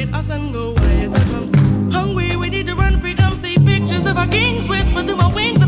it us and go comes. Hungry, we need to run freedom. See pictures of our kings, whisper through our wings.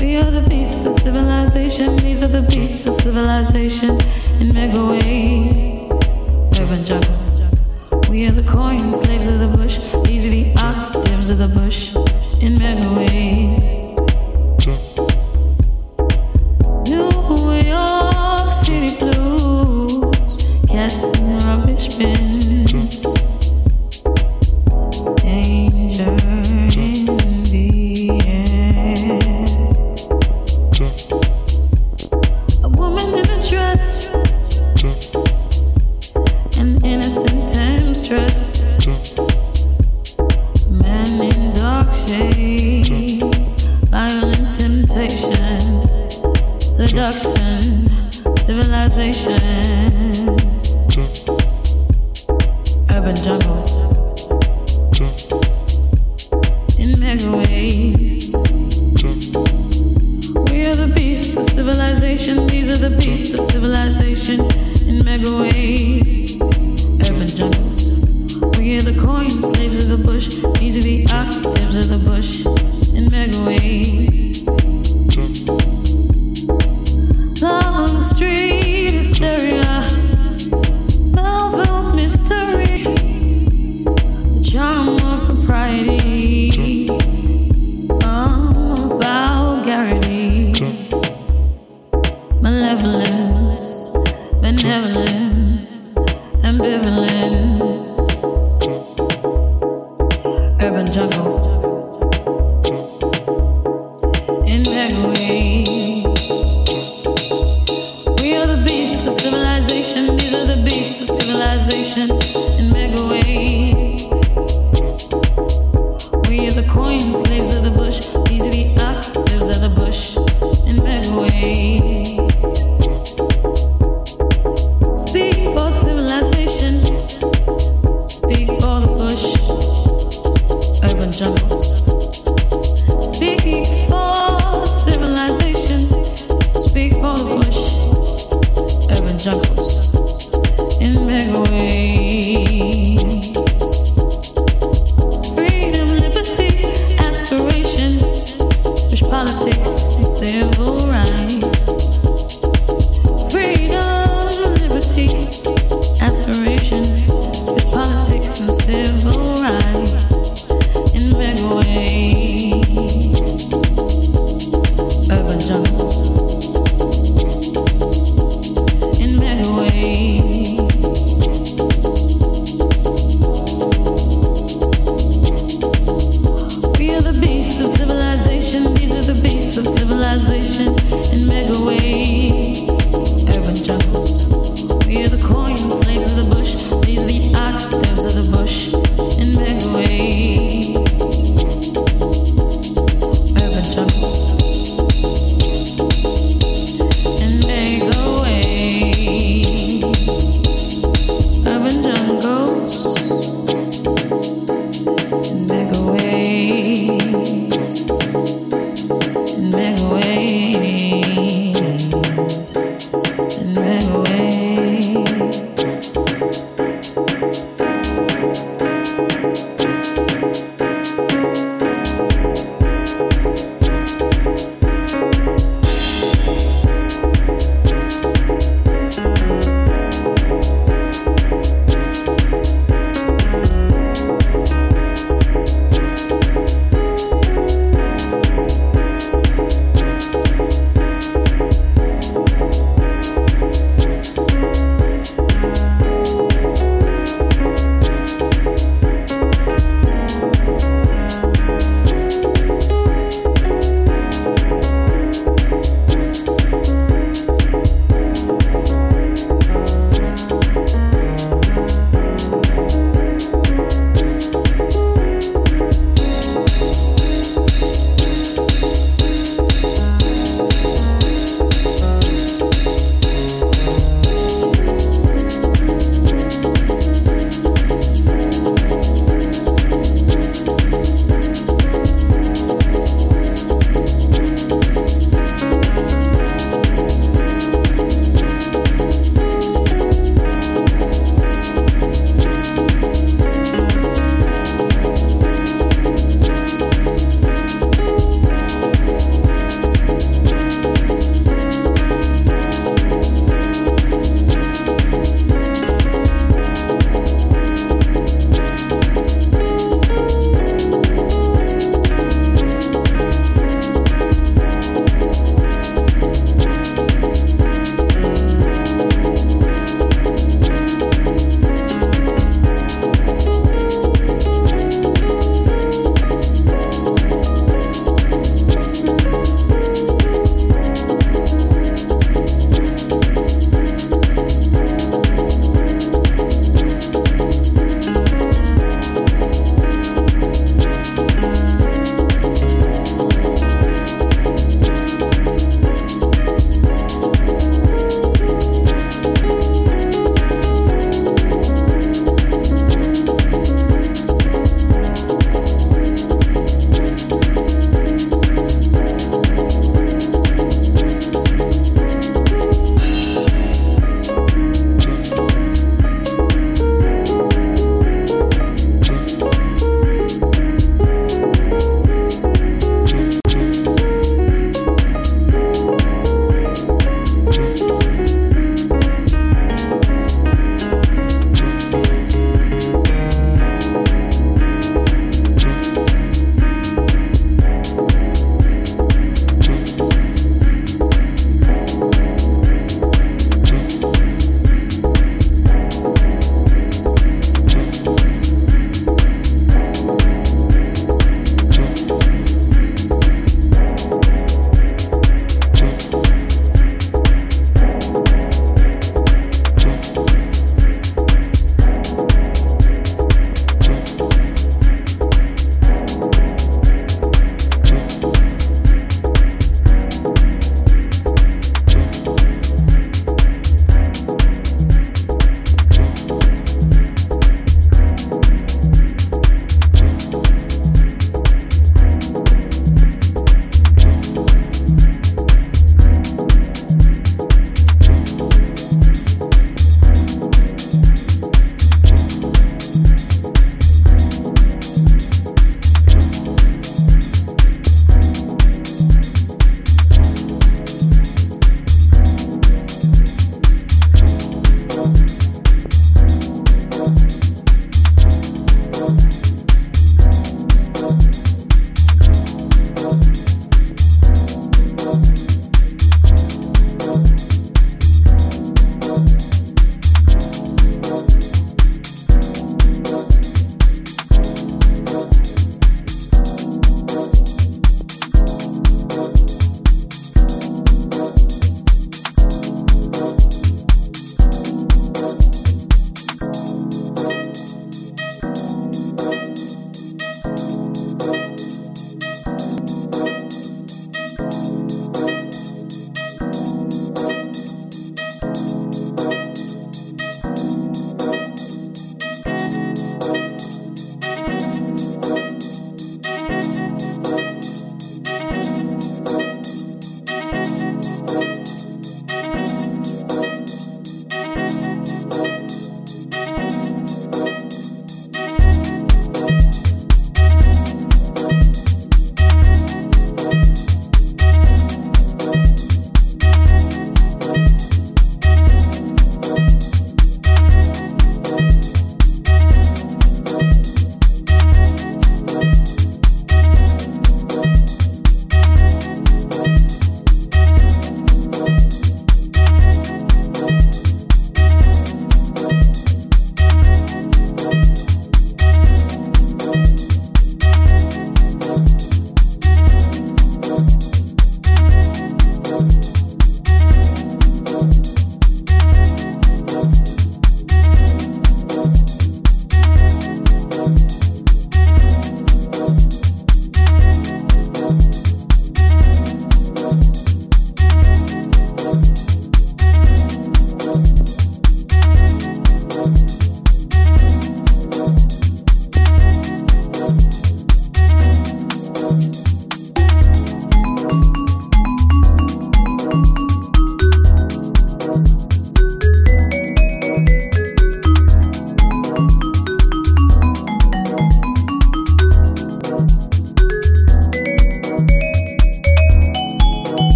We are the beasts of civilization. These are the beats of civilization in mega ways. Urban juggles. We are the coin slaves of the bush. These are the octaves of the bush in mega ways. jungle.